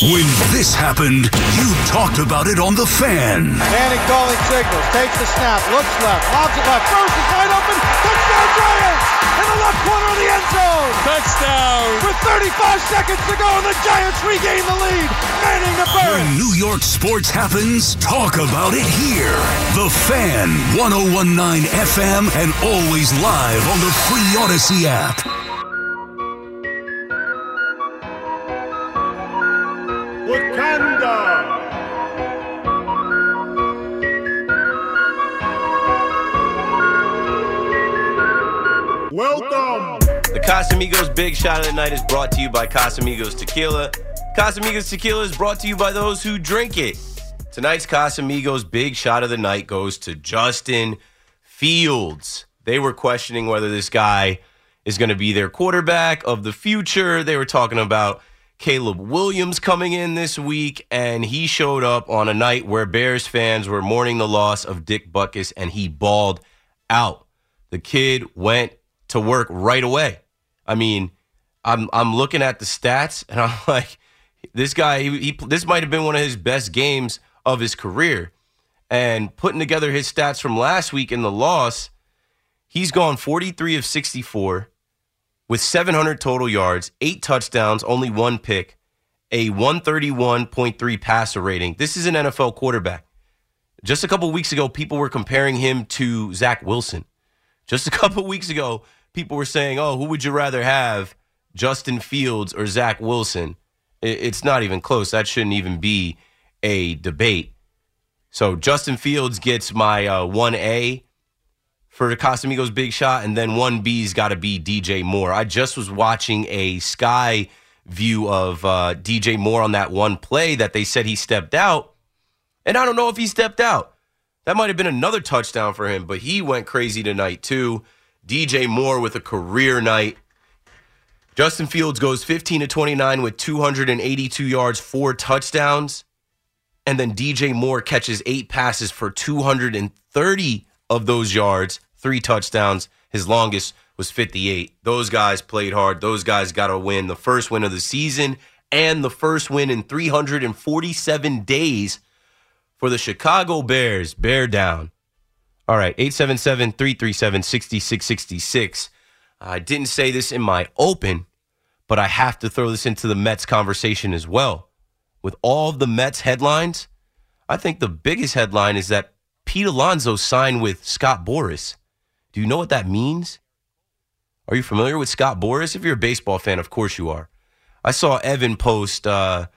When this happened, you talked about it on The Fan. Manning calling signals, takes the snap, looks left, lobs it left, throws is wide open, touchdown Giants! In the left corner of the end zone! Touchdown! With 35 seconds to go, the Giants regain the lead! Manning the burst! When New York sports happens, talk about it here. The Fan, 1019 FM, and always live on the free Odyssey app. Wakanda. Welcome. The Casamigos Big Shot of the Night is brought to you by Casamigos Tequila. Casamigos Tequila is brought to you by those who drink it. Tonight's Casamigos Big Shot of the Night goes to Justin Fields. They were questioning whether this guy is going to be their quarterback of the future. They were talking about Caleb Williams coming in this week, and he showed up on a night where Bears fans were mourning the loss of Dick Butkus, and he balled out. The kid went to work right away. I mean, I'm I'm looking at the stats, and I'm like, this guy, he, he this might have been one of his best games of his career. And putting together his stats from last week in the loss, he's gone 43 of 64 with 700 total yards, eight touchdowns, only one pick, a 131.3 passer rating. This is an NFL quarterback. Just a couple weeks ago, people were comparing him to Zach Wilson. Just a couple weeks ago, people were saying, oh, who would you rather have, Justin Fields or Zach Wilson? It's not even close. That shouldn't even be a debate. So Justin Fields gets my uh, 1A for the Casamigos big shot, and then 1B's got to be DJ Moore. I just was watching a Sky view of uh, DJ Moore on that one play that they said he stepped out, and I don't know if he stepped out. That might have been another touchdown for him, but he went crazy tonight too. DJ Moore with a career night. Justin Fields goes 15 to 29 with 282 yards, four touchdowns. And then DJ Moore catches eight passes for 230 of those yards, three touchdowns. His longest was 58. Those guys played hard. Those guys got a win, the first win of the season and the first win in 347 days for the Chicago Bears. Bear down. All right, 877 337 6666. I didn't say this in my open, but I have to throw this into the Mets conversation as well. With all of the Mets headlines, I think the biggest headline is that Pete Alonso signed with Scott Boras. Do you know what that means? Are you familiar with Scott Boras? If you're a baseball fan, of course you are. I saw Evan post uh,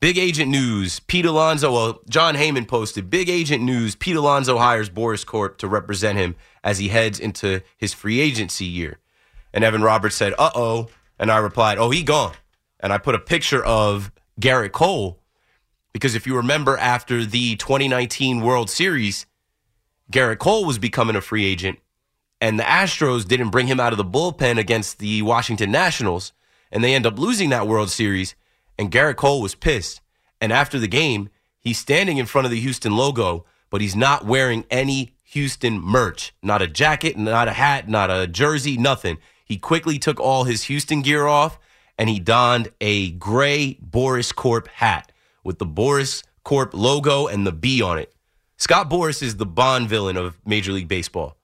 big agent news. Pete Alonso, well, Jon Heyman posted big agent news. Pete Alonso hires Boras Corp to represent him as he heads into his free agency year. And Evan Roberts said, uh oh. And I replied, oh, he gone. And I put a picture of Gerrit Cole because if you remember after the 2019 World Series, Gerrit Cole was becoming a free agent, and the Astros didn't bring him out of the bullpen against the Washington Nationals, and they end up losing that World Series. And Gerrit Cole was pissed. And after the game, he's standing in front of the Houston logo, but he's not wearing any Houston merch. Not a jacket, not a hat, not a jersey, nothing. He quickly took all his Houston gear off and he donned a gray Boras Corp hat with the Boras Corp logo and the B on it. Scott Boras is the Bond villain of Major League Baseball.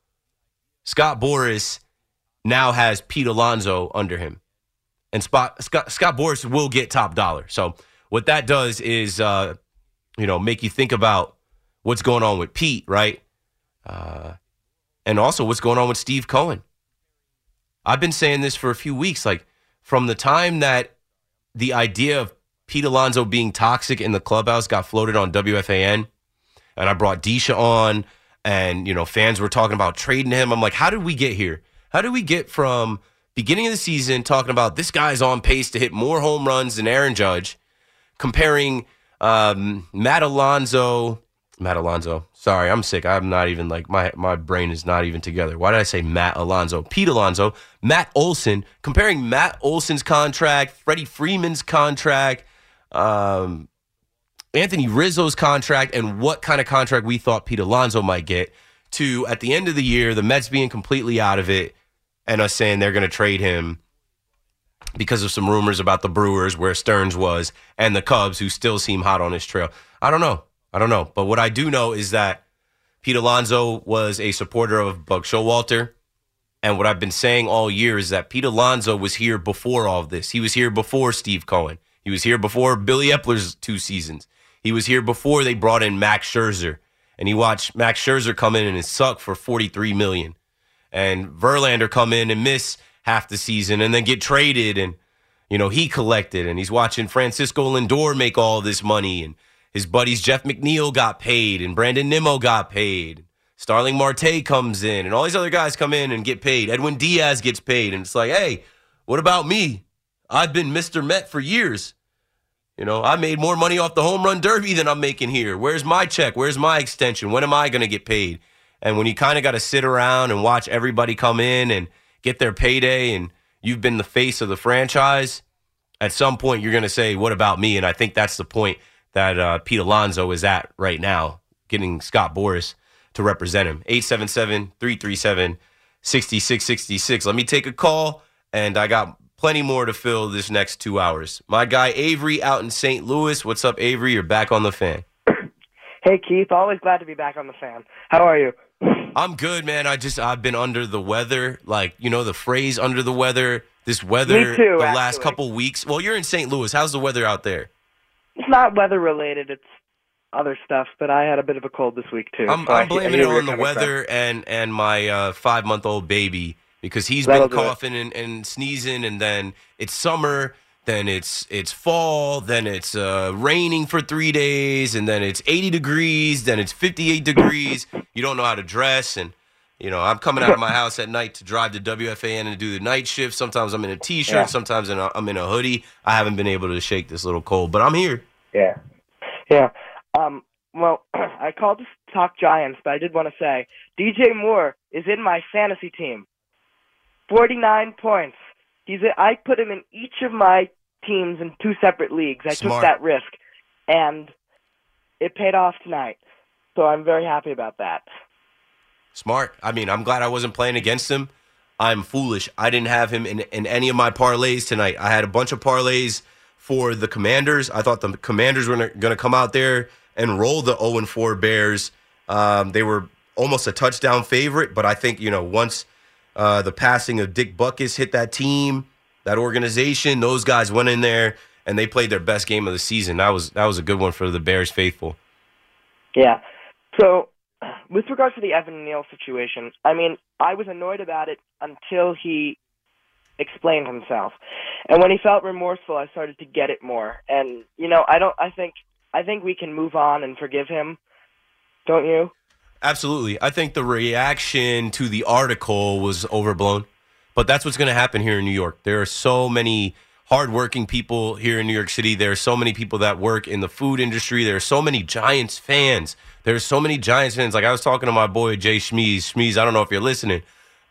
Scott Boras now has Pete Alonso under him. And Scott, Scott Boras will get top dollar. So what that does is, uh, you know, make you think about what's going on with Pete, right? Uh, and also what's going on with Steve Cohen. I've been saying this for a few weeks. Like from the time that the idea of Pete Alonso being toxic in the clubhouse got floated on WFAN, and I brought Disha on, and you know fans were talking about trading him. I'm like, how did we get here? How did we get from beginning of the season talking about this guy's on pace to hit more home runs than Aaron Judge, comparing um, Matt Alonso, Matt Alonso. Sorry, I'm sick. I'm not even like my my brain is not even together. Why did I say Matt Alonso? Pete Alonso, Matt Olson, comparing Matt Olson's contract, Freddie Freeman's contract, um, Anthony Rizzo's contract, and what kind of contract we thought Pete Alonso might get. To at the end of the year, the Mets being completely out of it, and us saying they're going to trade him because of some rumors about the Brewers, where Stearns was, and the Cubs, who still seem hot on his trail. I don't know. I don't know. But what I do know is that Pete Alonso was a supporter of Buck Showalter. And what I've been saying all year is that Pete Alonso was here before all this. He was here before Steve Cohen. He was here before Billy Eppler's two seasons. He was here before they brought in Max Scherzer. And he watched Max Scherzer come in and suck for 43 million. And Verlander come in and miss half the season and then get traded and you know, he collected and he's watching Francisco Lindor make all this money and his buddies Jeff McNeil got paid and Brandon Nimmo got paid. Starling Marte comes in and all these other guys come in and get paid. Edwin Diaz gets paid and it's like, "Hey, what about me? I've been Mr. Met for years. You know, I made more money off the home run derby than I'm making here. Where's my check? Where's my extension? When am I going to get paid?" And when you kind of got to sit around and watch everybody come in and get their payday and you've been the face of the franchise, at some point you're going to say, "What about me?" And I think that's the point that uh, Pete Alonso is at right now, getting Scott Boras to represent him. 877-337-6666. Let me take a call, and I got plenty more to fill this next two hours. My guy Avery out in St. Louis. What's up, Avery? You're back on the fan. Hey Keith, always glad to be back on the fan. How are you? I'm good, man. I just I've been under the weather, like you know the phrase "under the weather." This weather, too, the last couple weeks. Well, you're in St. Louis. How's the weather out there? It's not weather related. It's other stuff. But I had a bit of a cold this week too. I'm, so I'm blaming it on the you're from. weather and and my uh, five month old baby because he's That'll been coughing and, and sneezing, and then it's summer, then it's it's fall, then it's uh, raining for three days, and then it's 80 degrees, then it's 58 degrees. You don't know how to dress, and you know I'm coming out of my house at night to drive to WFAN and do the night shift. Sometimes I'm in a t-shirt, Yeah. sometimes in a, I'm in a hoodie. I haven't been able to shake this little cold, but I'm here. Yeah, yeah. Um. Well, I called to talk Giants, but I did want to say DJ Moore is in my fantasy team. Forty-nine points. He's. A, I put him in each of my teams in two separate leagues. I Smart. took that risk, and it paid off tonight. So I'm very happy about that. Smart. I mean, I'm glad I wasn't playing against him. I'm foolish. I didn't have him in, in any of my parlays tonight. I had a bunch of parlays for the Commanders. I thought the Commanders were going to come out there and roll the 0 4 Bears. Um, they were almost a touchdown favorite, but I think, you know, once uh, the passing of Dick Butkus hit that team, that organization, those guys went in there and they played their best game of the season. That was that was a good one for the Bears faithful. Yeah. So, with regards to the Evan Neal situation, I mean, I was annoyed about it until he explained himself, and when he felt remorseful, I started to get it more. And you know, I don't. I think. I think we can move on and forgive him. Don't you? Absolutely. I think the reaction to the article was overblown, but that's what's going to happen here in New York. There are so many hardworking people here in New York City. There are so many people that work in the food industry. There are so many Giants fans. There are so many Giants fans. Like I was talking to my boy Jay Schmees. Schmees, I don't know if you're listening,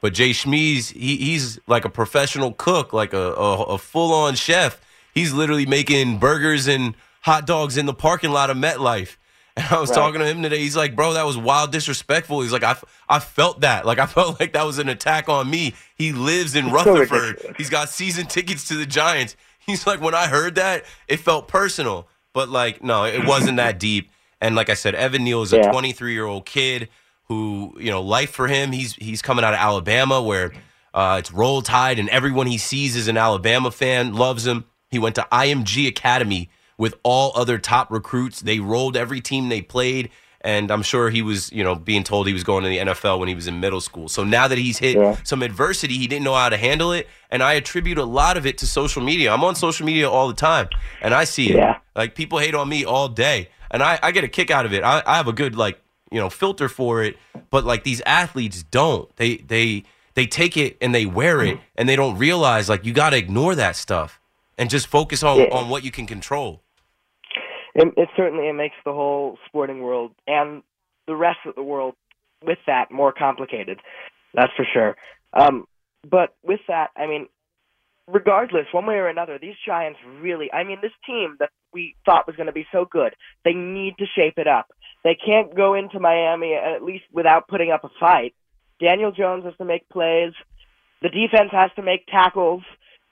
but Jay Schmees, he, he's like a professional cook, like a, a, a full on chef. He's literally making burgers and hot dogs in the parking lot of MetLife. And I was Right. talking to him today. He's like, bro, that was wild disrespectful. He's like, I, I felt that. Like, I felt like that was an attack on me. He lives in Rutherford. ridiculous. He's got season tickets to the Giants. He's like, when I heard that, it felt personal. But, like, no, it wasn't that deep. And like I said, Evan Neal is a Yeah. 23 year old kid who you know life for him. He's he's coming out of Alabama where uh, it's roll tide and everyone he sees is an Alabama fan loves him. He went to IMG Academy with all other top recruits. They rolled every team they played. And I'm sure he was, you know, being told he was going to the NFL when he was in middle school. So now that he's hit Yeah. some adversity, he didn't know how to handle it. And I attribute a lot of it to social media. I'm on social media all the time, and I see it. Yeah. Like people hate on me all day, and I, I get a kick out of it. I, I have a good like you know filter for it, but like these athletes don't. They they they take it and they wear it, mm-hmm. and they don't realize like you got to ignore that stuff and just focus on Yeah. on what you can control. It, it certainly it makes the whole sporting world and the rest of the world with that more complicated. That's for sure. Um, but with that, I mean, regardless, one way or another, these Giants really, I mean, this team that we thought was going to be so good, they need to shape it up. They can't go into Miami at least without putting up a fight. Daniel Jones has to make plays. The defense has to make tackles.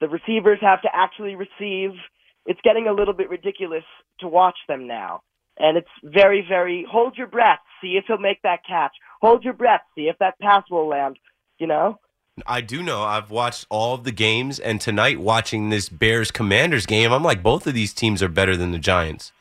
The receivers have to actually receive. It's getting a little bit ridiculous to watch them now. And it's very, very hold your breath, see if he'll make that catch. Hold your breath, see if that pass will land. You know? I do know. I've watched all of the games, and tonight watching this Bears Commanders game, I'm like, both of these teams are better than the Giants.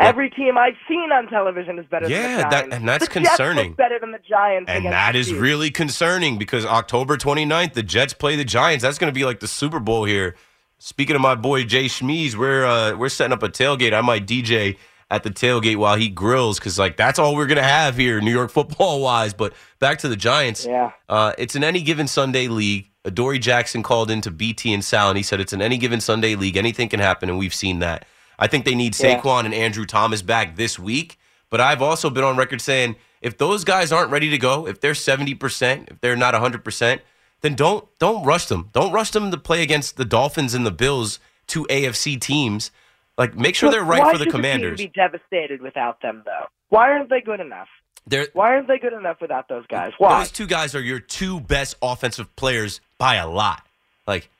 Every team I've seen on television is better Yeah, than the Giants. that- and that's the concerning. look better than the Giants. And that is really concerning because October 29th, the Jets play the Giants. That's going to be like the Super Bowl here. Speaking of my boy Jay Schmees, we're uh, we're setting up a tailgate. I might DJ at the tailgate while he grills because like that's all we're gonna have here, New York football wise. But back to the Giants. Yeah. Uh, it's an any given Sunday league. Dory Jackson called into BT and Sal, and he said it's an any given Sunday league. Anything can happen, and we've seen that. I think they need Yeah. Saquon and Andrew Thomas back this week. But I've also been on record saying if those guys aren't ready to go, if they're seventy percent, if they're not hundred percent, then don't don't rush them. Don't rush them to play against the Dolphins and the Bills, two AFC teams. Like make sure they're right Why for the Commanders. team be devastated without them, though? Why aren't they good enough? They're Why aren't they good enough without those guys? Why? Those two guys are your two best offensive players by a lot. Like,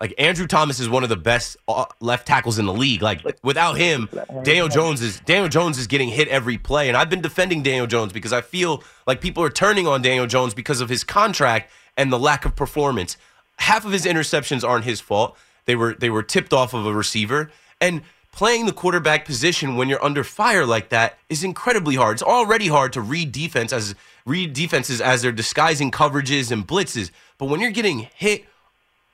like Andrew Thomas is one of the best uh, left tackles in the league. Like, without him, Daniel Jones is Daniel Jones is getting hit every play, and I've been defending Daniel Jones because I feel like people are turning on Daniel Jones because of his contract and the lack of performance. Half of his interceptions aren't his fault. They were they were tipped off of a receiver and. Playing the quarterback position when you're under fire like that is incredibly hard. It's already hard to read defense as read defenses as they're disguising coverages and blitzes. But when you're getting hit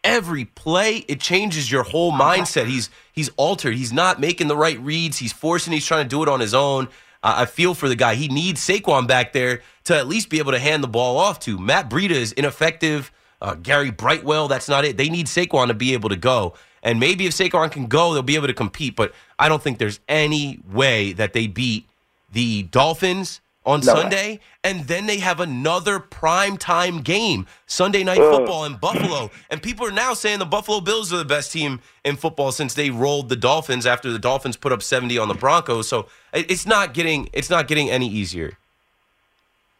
every play, it changes your whole mindset. He's he's altered. He's not making the right reads. He's forcing. He's trying to do it on his own. I feel for the guy. He needs Saquon back there to at least be able to hand the ball off to. Matt Breida is ineffective. Uh, Gary Brightwell, that's not it. They need Saquon to be able to go. And maybe if Saquon can go, they'll be able to compete. But I don't think there's any way that they beat the Dolphins on No way. Sunday, and then they have another prime time game, Sunday night football in Buffalo. And people are now saying the Buffalo Bills are the best team in football since they rolled the Dolphins after the Dolphins put up 70 on the Broncos. So it's not getting it's not getting any easier.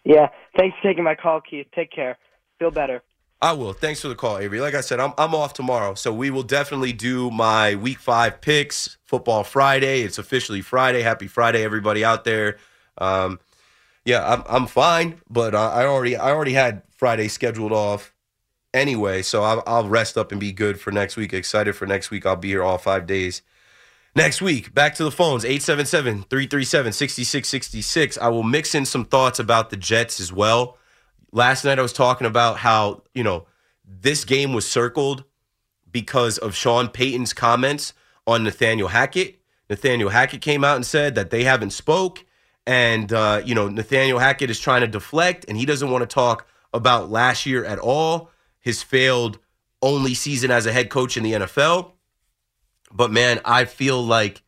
yeah. Thanks for taking my call, Keith. Take care. Feel better. I will. Thanks for the call, Avery. Like I said, I'm I'm off tomorrow, so we will definitely do my Week Five picks. Football Friday. It's officially Friday. Happy Friday, everybody out there. Um, yeah, I'm I'm fine, but uh, I already I already had Friday scheduled off anyway, so I'll, I'll rest up and be good for next week. Excited for next week. I'll be here all five days. Next week, back to the phones 877 337 6666. I will mix in some thoughts about the Jets as well. Last night, I was talking about how, you know, this game was circled because of Sean Payton's comments on Nathaniel Hackett. Nathaniel Hackett came out and said that they haven't spoke, and uh, you know Nathaniel Hackett is trying to deflect, and he doesn't want to talk about last year at all, his failed only season as a head coach in the NFL. But man, I feel like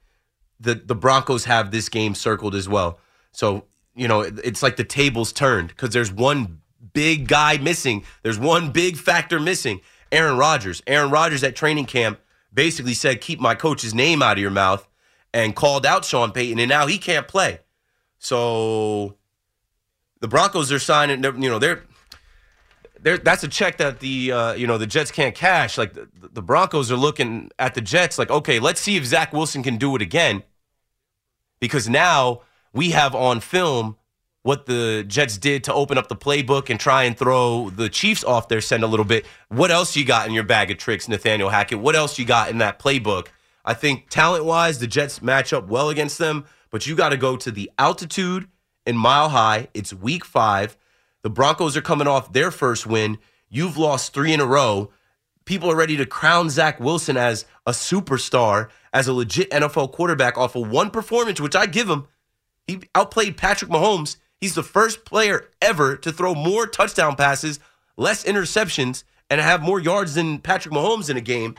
the the Broncos have this game circled as well. So you know it- it's like the tables turned because there's one big guy missing. There's one big factor missing. Aaron Rodgers. Aaron Rodgers at training camp basically said, "Keep my coach's name out of your mouth," and called out Sean Payton, and now he can't play. So the Broncos are signing. You know they're. There, that's a check that the uh, you know the Jets can't cash. Like the, the Broncos are looking at the Jets, like okay, let's see if Zach Wilson can do it again, because now we have on film what the Jets did to open up the playbook and try and throw the Chiefs off their scent a little bit. What else you got in your bag of tricks, Nathaniel Hackett? What else you got in that playbook? I think talent wise, the Jets match up well against them, but you got to go to the altitude in Mile High. It's week five. The Broncos are coming off their first win. You've lost three in a row. People are ready to crown Zach Wilson as a superstar, as a legit NFL quarterback off of one performance, which I give him. He outplayed Patrick Mahomes. He's the first player ever to throw more touchdown passes, less interceptions, and have more yards than Patrick Mahomes in a game.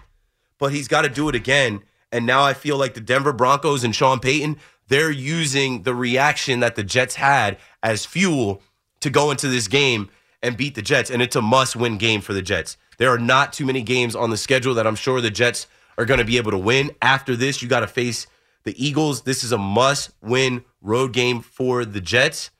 But he's got to do it again. And now I feel like the Denver Broncos and Sean Payton, they're using the reaction that the Jets had as fuel to go into this game and beat the Jets. And it's a must win game for the Jets. There are not too many games on the schedule that I'm sure the Jets are going to be able to win. After this, you got to face the Eagles. This is a must win road game for the Jets.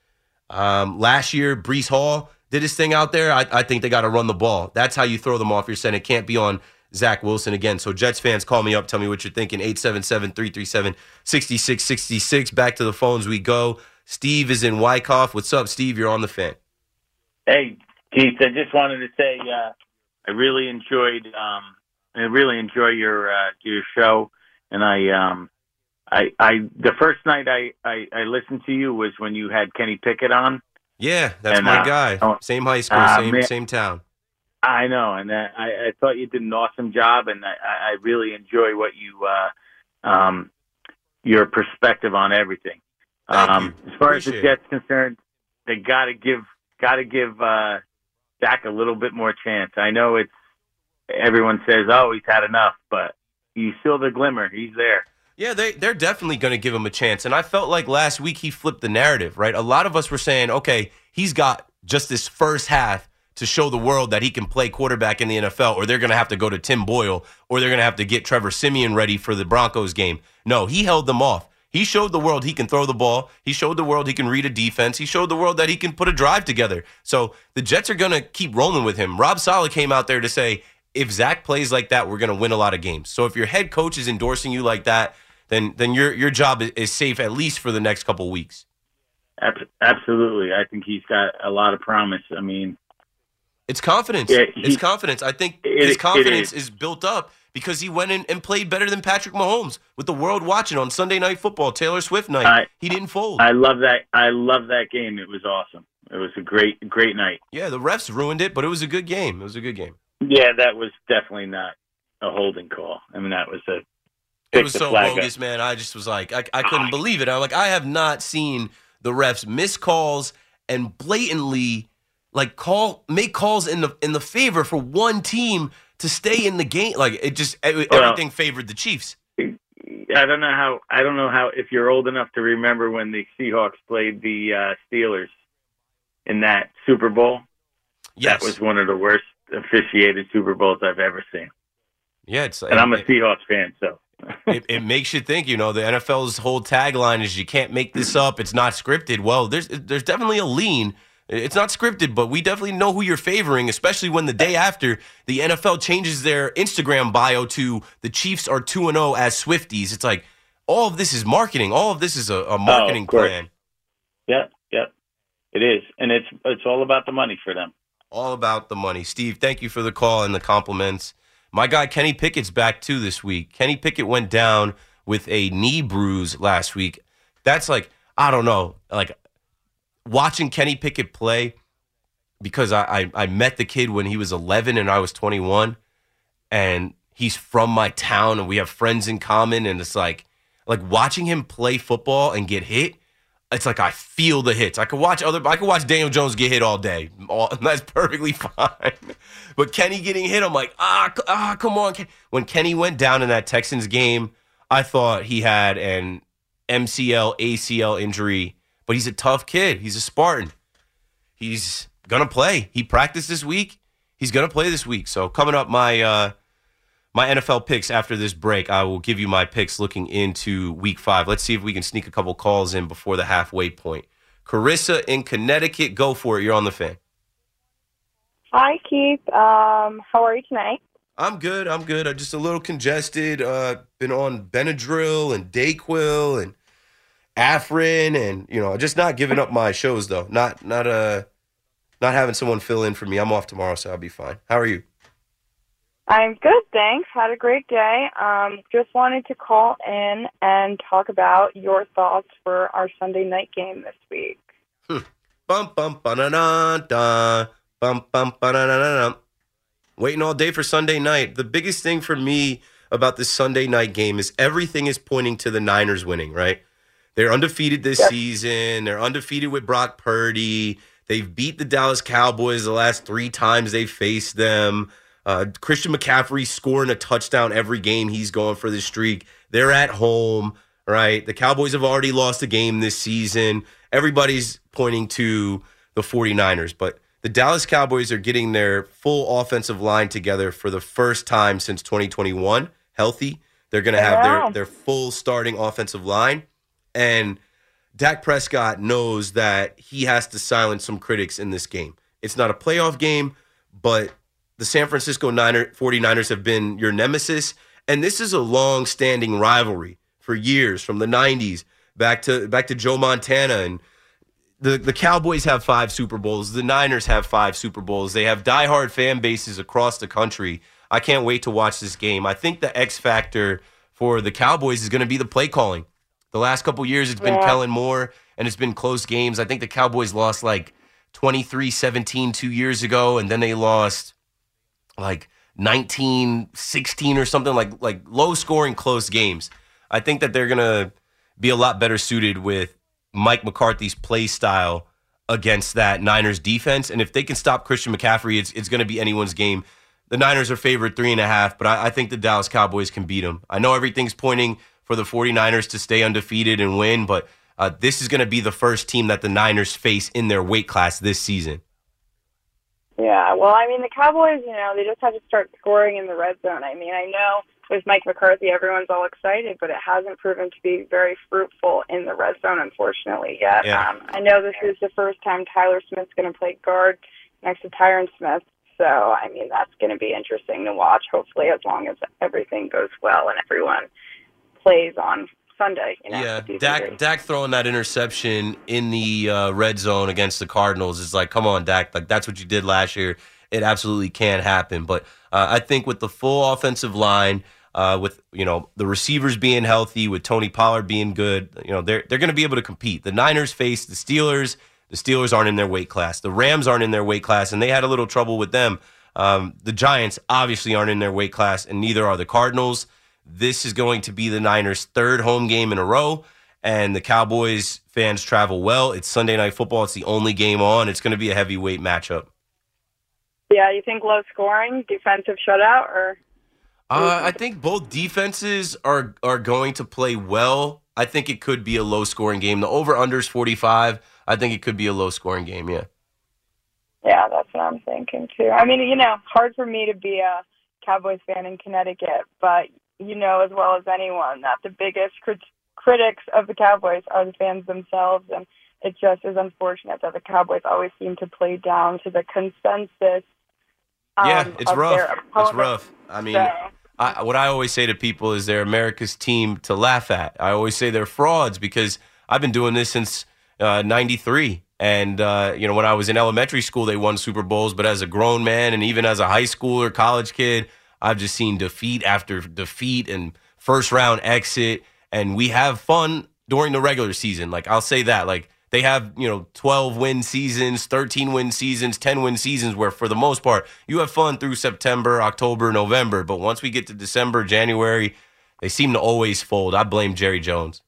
Um, last year, Breece Hall did his thing out there. I, I think they got to run the ball. That's how you throw them off your scent. It can't be on Zach Wilson again. So, Jets fans, call me up. Tell me what you're thinking. 877 337 6666. Back to the phones we go. Steve is in Wyckoff. What's up, Steve? You're on the fan. Hey, Keith. I just wanted to say uh, I really enjoyed. Um, I really enjoy your uh, your show, and I um, I, I the first night I, I, I listened to you was when you had Kenny Pickett on. Yeah, that's And, my uh, guy. oh, Same high school, uh, same man. same town. I know, and I, I thought you did an awesome job, and I, I really enjoy what you, uh, um, your perspective on everything. Um. As far as the Appreciate it. Jets concerned, they got to give, got to give uh, Zach a little bit more chance. I know it's everyone says, "Oh, he's had enough," but you still the glimmer. He's there. Yeah, they they're definitely going to give him a chance. And I felt like last week he flipped the narrative, right? A lot of us were saying, okay, he's got just this first half to show the world that he can play quarterback in the NFL, or they're going to have to go to Tim Boyle, or they're going to have to get Trevor Siemian ready for the Broncos game. No, he held them off. He showed the world he can throw the ball. He showed the world he can read a defense. He showed the world that he can put a drive together. So the Jets are going to keep rolling with him. Rob Saleh came out there to say, if Zach plays like that, we're going to win a lot of games. So if your head coach is endorsing you like that, then then your your job is- safe at least for the next couple weeks. Absolutely, I think he's got a lot of promise. I mean, It's confidence. Yeah, he- it's confidence. I think It- his confidence is. is built up because he went in and played better than Patrick Mahomes with the world watching on Sunday Night Football, Taylor Swift night. I- he didn't fold. I love that. I love that game. It was awesome. It was a great, great night. yeah, the refs ruined it, but it was a good game. It was a good game. Yeah, that was definitely not a holding call. I mean, that was a It was so flag up. bogus, man. I just was like, I, I couldn't ah. believe it. I'm like, I have not seen the refs miss calls and blatantly like call make calls in the in the favor for one team to stay in the game. Like it just it, Well- everything favored the Chiefs. I don't know how. I don't know how. If you're old enough to remember when the Seahawks played the uh, Steelers in that Super Bowl, Yes, that was one of the worst officiated Super Bowls I've ever seen. yeah. It's And I'm a it, Seahawks fan, so it, it makes you think. You know, the NFL's whole tagline is "You can't make this up. It's not scripted." Well, there's there's definitely a lean. It's not scripted, but we definitely know who you're favoring, especially when the day after the NFL changes their Instagram bio to the Chiefs are 2 and 0 as Swifties. It's like all of this is marketing. All of this is a, a oh, marketing course. plan. yeah, yeah, it is, and it's it's all about the money for them. All about the money. Steve, thank you for the call and the compliments. My guy Kenny Pickett's back too this week. Kenny Pickett went down with a knee bruise last week. That's like, I don't know, like watching Kenny Pickett play because I, I, I met the kid when he was 11 and I was 21 and he's from my town and we have friends in common and it's like like watching him play football and get hit it's like I feel the hits. I could watch other. I could watch Daniel Jones get hit all day. All, that's perfectly fine. But Kenny getting hit, I'm like, ah, ah, come on. Ken-" When Kenny went down in that Texans game, I thought he had an MCL, ACL injury. But he's a tough kid. He's a Spartan. He's gonna play. He practiced this week. He's gonna play this week. So coming up, my uh, my NFL picks after this break. I will give you my picks looking into week five. Let's see if we can sneak a couple calls in before the halfway point. Carissa in Connecticut, go for it. You're on the fan. Hi, Keith. Um, how are you tonight? I'm good. I'm good. I'm just a little congested. Uh, been on Benadryl and Dayquil and Afrin, and you know, just not giving up my shows though. Not not uh not having someone fill in for me. I'm off tomorrow, so I'll be fine. How are you? I'm good, thanks. Had a great day. Um, just wanted to call in and talk about your thoughts for our Sunday night game this week. Bum bum ba na na da bum bum ba na na na. Waiting all day for Sunday night. The biggest thing for me about this Sunday night game is everything is pointing to the Niners winning. Right? They're undefeated this Yep. season. They're undefeated with Brock Purdy. They've beat the Dallas Cowboys the last three times they faced them. Uh, Christian McCaffrey scoring a touchdown every game he's going for the streak. They're at home, right? The Cowboys have already lost a game this season. Everybody's pointing to the 49ers, but the Dallas Cowboys are getting their full offensive line together for the first time since 2021, healthy. They're going to have their, their full starting offensive line. And Dak Prescott knows that he has to silence some critics in this game. It's not a playoff game, but the San Francisco Niner, 49ers have been your nemesis. And this is a long standing rivalry for years from the 90s back to back to Joe Montana. And the, the Cowboys have five Super Bowls. The Niners have five Super Bowls. They have diehard fan bases across the country. I can't wait to watch this game. I think the X factor for the Cowboys is going to be the play calling. The last couple years, it's been Yeah. Kellen Moore, and it's been close games. I think the Cowboys lost like 23 17 two years ago, and then they lost like 19 16 or something like like low scoring close games. I think that they're going to be a lot better suited with Mike McCarthy's play style against that Niners defense. And if they can stop Christian McCaffrey, it's, it's going to be anyone's game. The Niners are favored three and a half, but I, I think the Dallas Cowboys can beat them. I know everything's pointing for the 49ers to stay undefeated and win, but uh, this is going to be the first team that the Niners face in their weight class this season. Yeah, well, I mean, the Cowboys, you know, they just have to start scoring in the red zone. I mean, I know with Mike McCarthy, everyone's all excited, but it hasn't proven to be very fruitful in the red zone, unfortunately, yet. Yeah. Um, I know this is the first time Tyler Smith's going to play guard next to Tyron Smith. So, I mean, that's going to be interesting to watch, hopefully, as long as everything goes well and everyone plays on Sunday. You know, yeah, Dak. Dak throwing that interception in the uh, red zone against the Cardinals is like, come on, Dak, like that's what you did last year. It absolutely can happen. But uh, I think with the full offensive line, uh, with you know the receivers being healthy, with Tony Pollard being good, you know they're they're going to be able to compete. The Niners face the Steelers. The Steelers aren't in their weight class. The Rams aren't in their weight class, and they had a little trouble with them. Um, the Giants obviously aren't in their weight class, and neither are the Cardinals. This is going to be the Niners' third home game in a row, and the Cowboys fans travel well. It's Sunday Night Football. It's the only game on. It's going to be a heavyweight matchup. yeah, you think low scoring, defensive shutout, or Uh, I think both defenses are are going to play well. I think it could be a low scoring game. The over under is 45. I think it could be a low scoring game, yeah. Yeah, that's what I'm thinking too. I mean, you know, hard for me to be a Cowboys fan in Connecticut, but you know as well as anyone that the biggest crit- critics of the Cowboys are the fans themselves, and it just is unfortunate that the Cowboys always seem to play down to the consensus. Um, yeah, it's rough. It's rough. I mean, So- I, what I always say to people is they're America's team to laugh at. I always say they're frauds because I've been doing this since uh, 93. And, uh, you know, when I was in elementary school, they won Super Bowls. But as a grown man and even as a high school or college kid, I've just seen defeat after defeat and first round exit. And we have fun during the regular season. Like, I'll say that. Like, they have, you know, 12 win seasons, 13 win seasons, 10 win seasons, where for the most part, you have fun through September, October, November. But once we get to December, January, they seem to always fold. I blame Jerry Jones.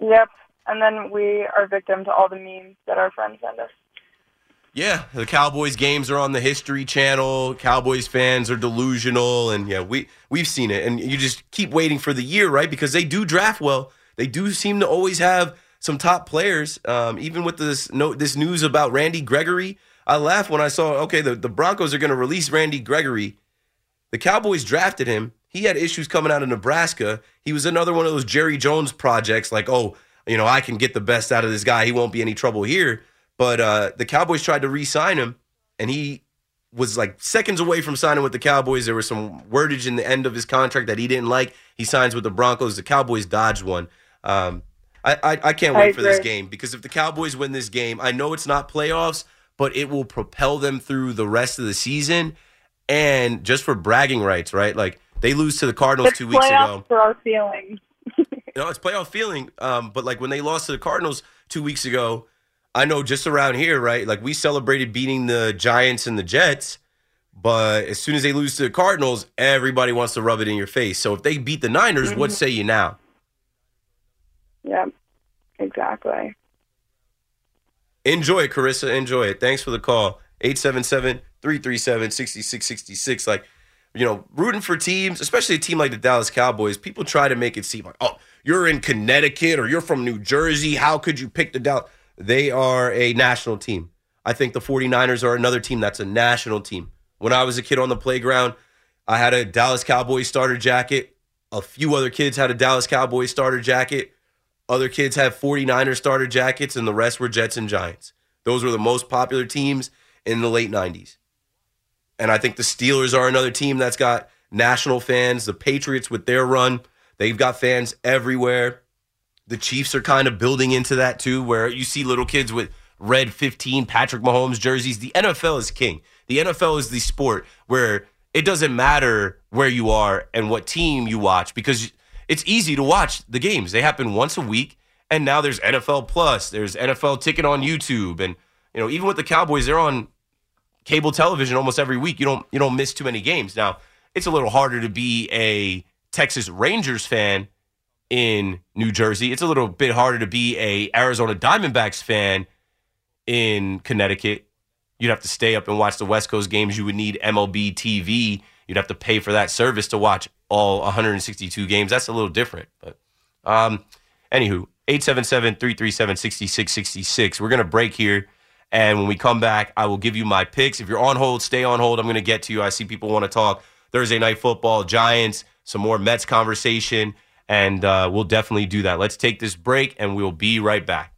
Yep, and then we are victim to all the memes that our friends send us. Yeah, the Cowboys games are on the History Channel. Cowboys fans are delusional, and yeah, we we've seen it. And you just keep waiting for the year, right? Because they do draft well. They do seem to always have some top players. Um, even with this no, this news about Randy Gregory, I laughed when I saw okay, the, the Broncos are going to release Randy Gregory. The Cowboys drafted him. He had issues coming out of Nebraska. He was another one of those Jerry Jones projects, like, oh, you know, I can get the best out of this guy. He won't be any trouble here. But uh, the Cowboys tried to re-sign him, and he was like seconds away from signing with the Cowboys. There was some wordage in the end of his contract that he didn't like. He signs with the Broncos. The Cowboys dodged one. Um, I, I, I can't I wait for this game because if the Cowboys win this game, I know it's not playoffs, but it will propel them through the rest of the season. And just for bragging rights, right? Like they lose to the Cardinals It's two weeks ago. for our feelings. You know, it's playoff feeling. Um, but like when they lost to the Cardinals two weeks ago, I know just around here, right? Like we celebrated beating the Giants and the Jets, but as soon as they lose to the Cardinals, everybody wants to rub it in your face. So if they beat the Niners, what mm-hmm. say you now? Yeah, exactly. Enjoy it, Carissa. Enjoy it. Thanks for the call. 877 337 6666. Like, you know, rooting for teams, especially a team like the Dallas Cowboys, people try to make it seem like, oh, you're in Connecticut or you're from New Jersey. How could you pick the Dallas? They are a national team. I think the 49ers are another team that's a national team. When I was a kid on the playground, I had a Dallas Cowboys starter jacket. A few other kids had a Dallas Cowboys starter jacket. Other kids had 49ers starter jackets, and the rest were Jets and Giants. Those were the most popular teams in the late 90s. And I think the Steelers are another team that's got national fans. The Patriots, with their run, they've got fans everywhere. The Chiefs are kind of building into that too, where you see little kids with red 15 Patrick Mahomes jerseys. The NFL is king. The NFL is the sport where it doesn't matter where you are and what team you watch because it's easy to watch the games. They happen once a week, and now there's NFL Plus, there's NFL Ticket on YouTube, and you know even with the Cowboys, they're on cable television almost every week. You don't you don't miss too many games. Now it's a little harder to be a Texas Rangers fan in New Jersey. It's a little bit harder to be a Arizona Diamondbacks fan in Connecticut. You'd have to stay up and watch the West Coast games. You would need MLB TV. You'd have to pay for that service to watch all 162 games. That's a little different. But um, anywho, 877-337-6666. We're going to break here. And when we come back, I will give you my picks. If you're on hold, stay on hold. I'm going to get to you. I see people want to talk Thursday night football, Giants, some more Mets conversation, and uh, we'll definitely do that. Let's take this break, and we'll be right back.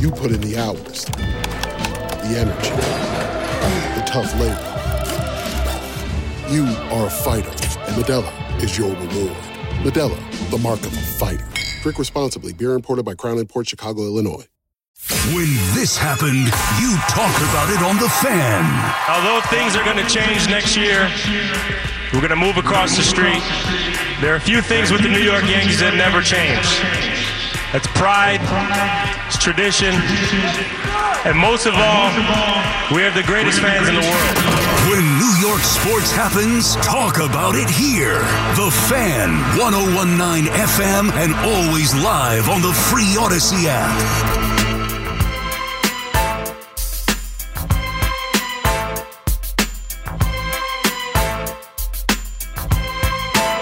You put in the hours, the energy, the tough labor. You are a fighter, and Modelo is your reward. Modelo, the mark of a fighter. Drink responsibly. Beer imported by Crown Port Chicago, Illinois. When this happened, you talk about it on The Fan. Although things are going to change next year, we're going to move across the street. There are a few things with the New York Yankees that never change. That's pride, it's tradition, and most of all, we have the greatest fans in the world. When New York sports happens, talk about it here. The Fan, 1019 FM, and always live on the free Odyssey app.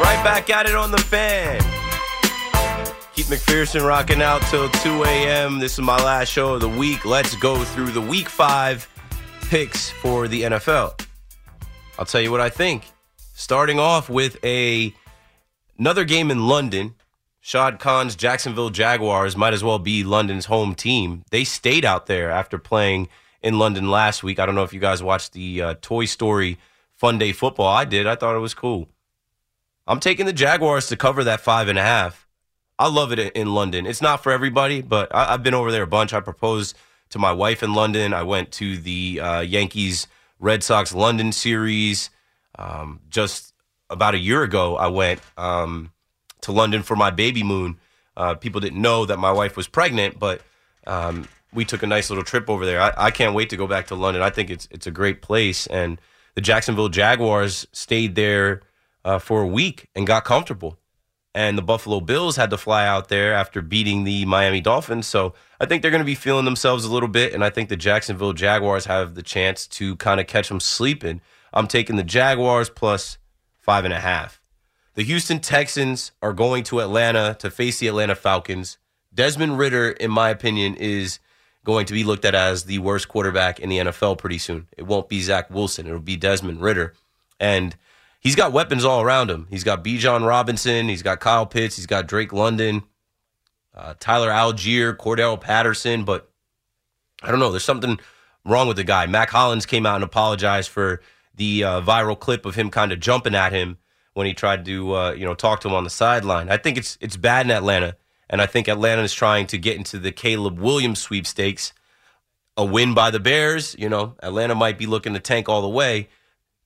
Right back at it on the fan. Keith McPherson rocking out till 2 a.m. This is my last show of the week. Let's go through the week five picks for the NFL. I'll tell you what I think. Starting off with a another game in London. Shad Khan's Jacksonville Jaguars might as well be London's home team. They stayed out there after playing in London last week. I don't know if you guys watched the uh, Toy Story fun day football. I did. I thought it was cool. I'm taking the Jaguars to cover that five and a half. I love it in London. It's not for everybody, but I, have been over there a bunch. I proposed to my wife in London. I went to the uh, Yankees Red Sox London series. Um, just about a year ago, I went um, to London for my baby moon. Uh, people didn't know that my wife was pregnant, but um, we took a nice little trip over there. I, I, can't wait to go back to London. I think it's it's a great place, and the Jacksonville Jaguars stayed there uh, for a week and got comfortable. And the Buffalo Bills had to fly out there after beating the Miami Dolphins. So I think they're going to be feeling themselves a little bit. And I think the Jacksonville Jaguars have the chance to kind of catch them sleeping. I'm taking the Jaguars plus five and a half. The Houston Texans are going to Atlanta to face the Atlanta Falcons. Desmond Ridder, in my opinion, is going to be looked at as the worst quarterback in the NFL pretty soon. It won't be Zach Wilson. It'll be Desmond Ridder. And he's got weapons all around him. He's got Bijan Robinson. He's got Kyle Pitts. He's got Drake London, uh, Tyler Allgeier, Cordell Patterson. But I don't know. There's something wrong with the guy. Mack Hollins came out and apologized for the uh, viral clip of him kind of jumping at him when he tried to uh, you know talk to him on the sideline. I think it's it's bad in Atlanta, and I think Atlanta is trying to get into the Caleb Williams sweepstakes. A win by the Bears, you know, Atlanta might be looking to tank all the way.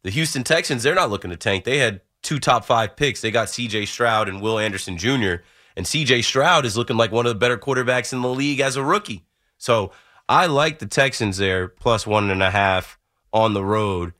The Houston Texans, they're not looking to tank. They had two top five picks. They got C.J. Stroud and Will Anderson Jr. And C.J. Stroud is looking like one of the better quarterbacks in the league as a rookie. So I like the Texans there, plus one and a half on the road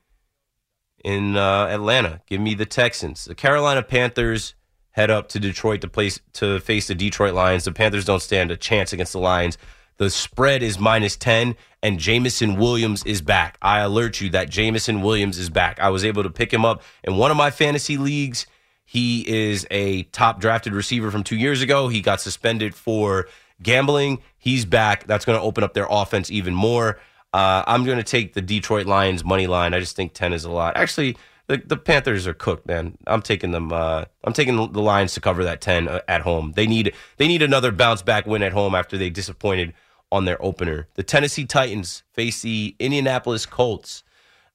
in uh, Atlanta. Give me the Texans. The Carolina Panthers head up to Detroit to place to face the Detroit Lions. The Panthers don't stand a chance against the Lions. The spread is minus 10, and Jameson Williams is back. I alert you that Jameson Williams is back. I was able to pick him up in one of my fantasy leagues. He is a top drafted receiver from two years ago. He got suspended for gambling. He's back. That's going to open up their offense even more. Uh, I'm going to take the Detroit Lions money line. I just think 10 is a lot. Actually, the, the Panthers are cooked, man. I'm taking them. Uh, I'm taking the Lions to cover that 10 uh, at home. They need they need another bounce back win at home after they disappointed on their opener. The Tennessee Titans face the Indianapolis Colts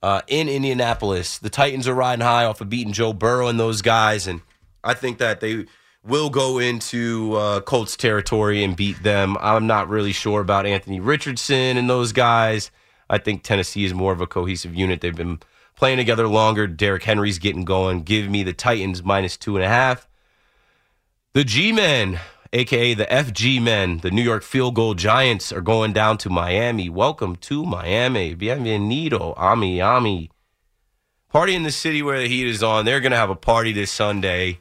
uh, in Indianapolis. The Titans are riding high off of beating Joe Burrow and those guys, and I think that they will go into uh, Colts territory and beat them. I'm not really sure about Anthony Richardson and those guys. I think Tennessee is more of a cohesive unit. They've been playing together longer. Derrick Henry's getting going. Give me the Titans minus two and a half. The G Men aka the FG men, the New York Field Goal Giants, are going down to Miami. Welcome to Miami. Bienvenido, Ami. Party in the city where the heat is on. They're going to have a party this Sunday.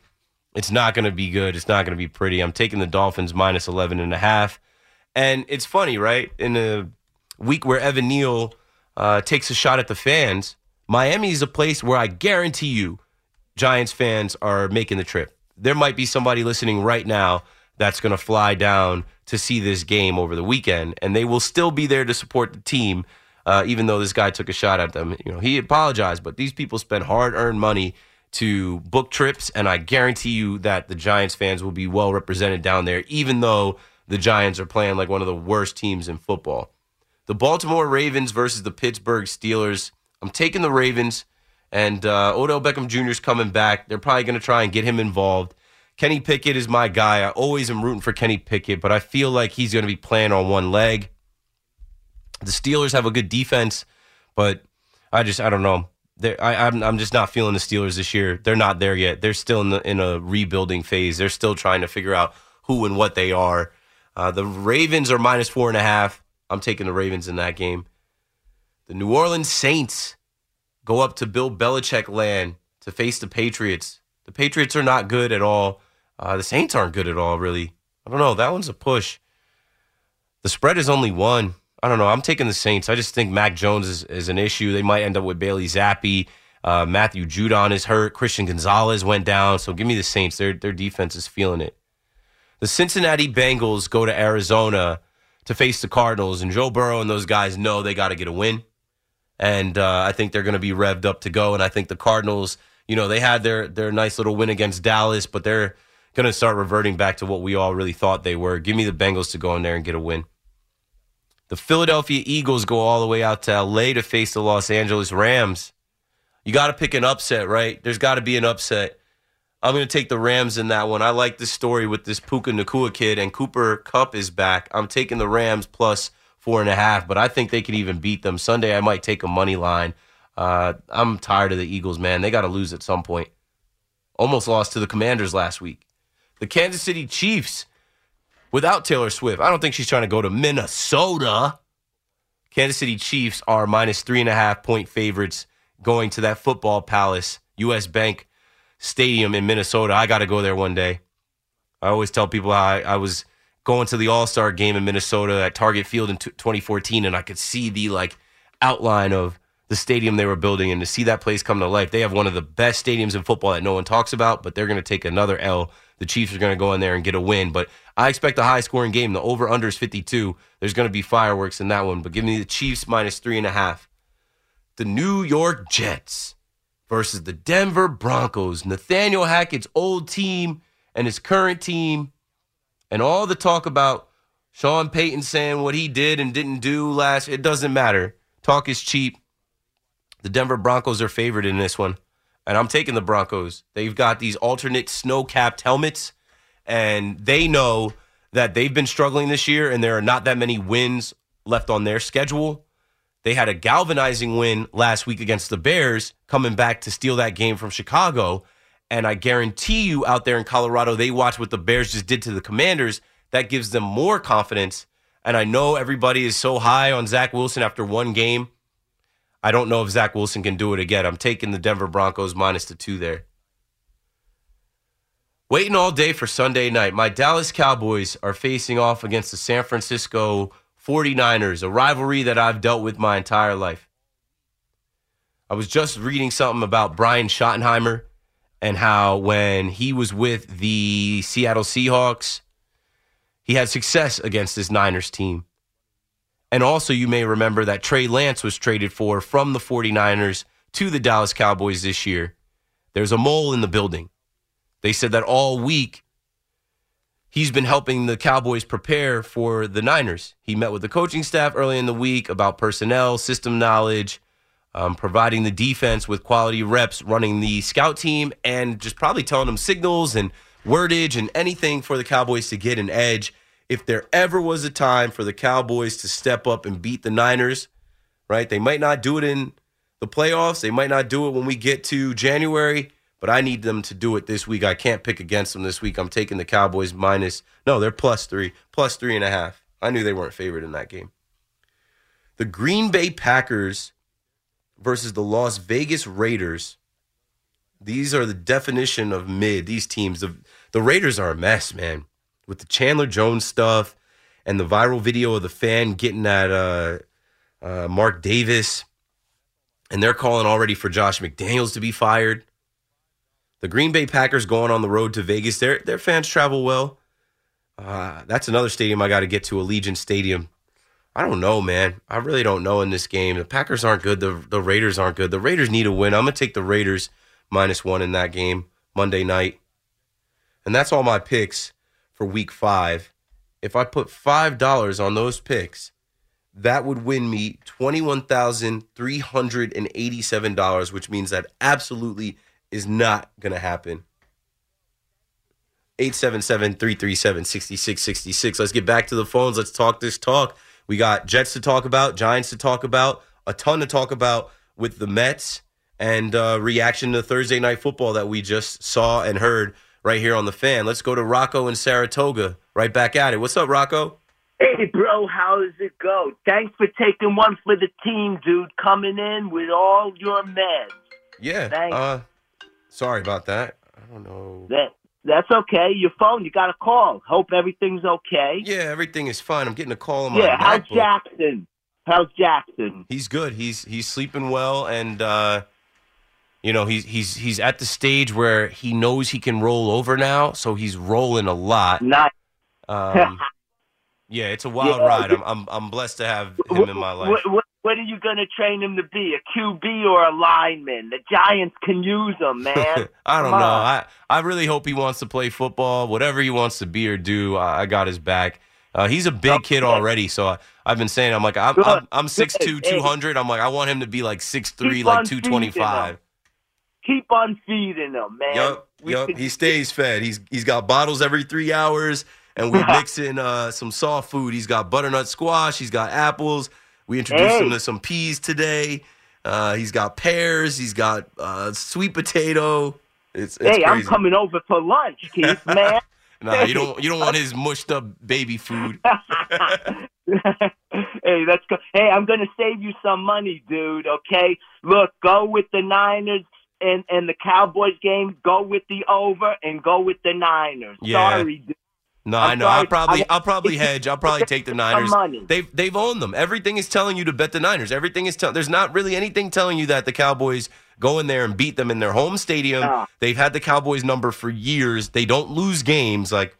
It's not going to be good. It's not going to be pretty. I'm taking the Dolphins minus 11 and a half. And it's funny, right? In a week where Evan Neal uh, takes a shot at the fans, Miami is a place where I guarantee you Giants fans are making the trip. There might be somebody listening right now that's going to fly down to see this game over the weekend, and they will still be there to support the team, uh, even though this guy took a shot at them. You know, he apologized, but these people spend hard-earned money to book trips, and I guarantee you that the Giants fans will be well represented down there, even though the Giants are playing like one of the worst teams in football. The Baltimore Ravens versus the Pittsburgh Steelers. I'm taking the Ravens, and uh, Odell Beckham Jr. is coming back. They're probably going to try and get him involved. Kenny Pickett is my guy. I always am rooting for Kenny Pickett, but I feel like he's going to be playing on one leg. The Steelers have a good defense, but I just I don't know. I, I'm I'm just not feeling the Steelers this year. They're not there yet. They're still in the, in a rebuilding phase. They're still trying to figure out who and what they are. Uh, the Ravens are minus four and a half. I'm taking the Ravens in that game. The New Orleans Saints go up to Bill Belichick land to face the Patriots. The Patriots are not good at all. Uh, the Saints aren't good at all, really. I don't know. That one's a push. The spread is only one. I don't know. I'm taking the Saints. I just think Mac Jones is, is an issue. They might end up with Bailey Zappe. Uh, Matthew Judon is hurt. Christian Gonzalez went down. So give me the Saints. Their, their defense is feeling it. The Cincinnati Bengals go to Arizona to face the Cardinals, and Joe Burrow and those guys know they got to get a win. And uh, I think they're going to be revved up to go. And I think the Cardinals, you know, they had their their nice little win against Dallas, but they're going to start reverting back to what we all really thought they were. Give me the Bengals to go in there and get a win. The Philadelphia Eagles go all the way out to LA to face the Los Angeles Rams. You got to pick an upset, right? There's got to be an upset. I'm going to take the Rams in that one. I like this story with this Puka Nacua kid, and Cooper Kupp is back. I'm taking the Rams plus four and a half, but I think they could even beat them. Sunday, I might take a money line. Uh, I'm tired of the Eagles, man. They got to lose at some point. Almost lost to the Commanders last week. The Kansas City Chiefs without Taylor Swift. I don't think she's trying to go to Minnesota. Kansas City Chiefs are minus three and a half point favorites going to that football palace, US Bank Stadium in Minnesota. I got to go there one day. I always tell people I, I was going to the All Star game in Minnesota at Target Field in t- 2014, and I could see the like outline of the stadium they were building, and to see that place come to life. They have one of the best stadiums in football that no one talks about, but they're going to take another L. The Chiefs are going to go in there and get a win, but I expect a high scoring game. The over under is 52. There's going to be fireworks in that one, but give me the Chiefs minus three and a half. The New York Jets versus the Denver Broncos. Nathaniel Hackett's old team and his current team, and all the talk about Sean Payton saying what he did and didn't do last. It doesn't matter. Talk is cheap. The Denver Broncos are favored in this one, and I'm taking the Broncos. They've got these alternate snow capped helmets, and they know that they've been struggling this year, and there are not that many wins left on their schedule. They had a galvanizing win last week against the Bears, coming back to steal that game from Chicago. And I guarantee you out there in Colorado, they watch what the Bears just did to the Commanders. That gives them more confidence. And I know everybody is so high on Zach Wilson after one game. I don't know if Zach Wilson can do it again. I'm taking the Denver Broncos minus the two there. Waiting all day for Sunday night. My Dallas Cowboys are facing off against the San Francisco 49ers, a rivalry that I've dealt with my entire life. I was just reading something about Brian Schottenheimer and how when he was with the Seattle Seahawks, he had success against this Niners team. And also, you may remember that Trey Lance was traded for from the 49ers to the Dallas Cowboys this year. There's a mole in the building. They said that all week he's been helping the Cowboys prepare for the Niners. He met with the coaching staff early in the week about personnel, system knowledge, um, providing the defense with quality reps, running the scout team, and just probably telling them signals and wordage and anything for the Cowboys to get an edge. If there ever was a time for the Cowboys to step up and beat the Niners, right? They might not do it in the playoffs. They might not do it when we get to January but I need them to do it this week. I can't pick against them this week. I'm taking the Cowboys minus. No, they're plus three, plus three and a half. I knew they weren't favored in that game. The Green Bay Packers versus the Las Vegas Raiders. These are the definition of mid. These teams, the the Raiders are a mess, man. With the Chandler Jones stuff and the viral video of the fan getting at uh, uh, Mark Davis, and they're calling already for Josh McDaniels to be fired. The Green Bay Packers going on the road to Vegas. Their their fans travel well. Uh, that's another stadium I got to get to, Allegiant Stadium. I don't know, man. I really don't know in this game. The Packers aren't good. The the Raiders aren't good. The Raiders need a win. I'm gonna take the Raiders minus one in that game Monday night. And that's all my picks for week five. If I put five dollars on those picks, that would win me twenty one thousand three hundred and eighty seven dollars, which means that absolutely is not going to happen. 877-337-6666. Let's get back to the phones. Let's talk this talk. We got Jets to talk about, Giants to talk about, a ton to talk about with the Mets and uh, reaction to Thursday night football that we just saw and heard right here on the fan. Let's go to Rocco in Saratoga. Right back at it. What's up, Rocco? Hey, bro, how does it go? Thanks for taking one for the team, dude. Coming in with all your meds. Yeah. Thanks. Uh, sorry about that. I don't know. That that's okay. Your phone, you got a call. Hope everything's okay. Yeah, everything is fine. I'm getting a call on my Yeah, how's. Jackson? How's Jackson? He's good. He's he's sleeping well, and uh, you know he's he's he's at the stage where he knows he can roll over now, so he's rolling a lot. Nice. Um, yeah, it's a wild Yeah. ride. I'm I'm I'm blessed to have him in my life. What, what, what are you going to train him to be? A QB or a lineman? The Giants can use him, man. I don't Come know. on. I, I really hope he wants to play football. Whatever he wants to be or do, I, I got his back. Uh, he's a big kid already, so I, I've been saying I'm like I'm. I'm, I'm 6'2", 200. I'm like I want him to be like 6'3", Keep like on two twenty five. keep on feeding him, man. Yep, yep. He stays fed. He's he's got bottles every three hours, and we mix in uh, some soft food. He's got butternut squash. He's got apples. We introduced Hey. him to some peas today. Uh, he's got pears. He's got uh, sweet potato. It's, it's hey, I'm coming over for lunch, Keith, man. Nah, you don't you don't want his mushed up baby food. hey, that's go. Hey, I'm gonna save you some money, dude. Okay, look, go with the Niners and and the Cowboys game. Go with the over and go with the Niners. Yeah. Sorry, dude. No, I'm I know. sorry. I'll probably I'll probably hedge. I'll probably take the Niners. money. They've they've owned them. Everything is telling you to bet the Niners. Everything is telling. There's not really anything telling you that the Cowboys go in there and beat them in their home stadium. Ah. They've had the Cowboys number for years. They don't lose games. Like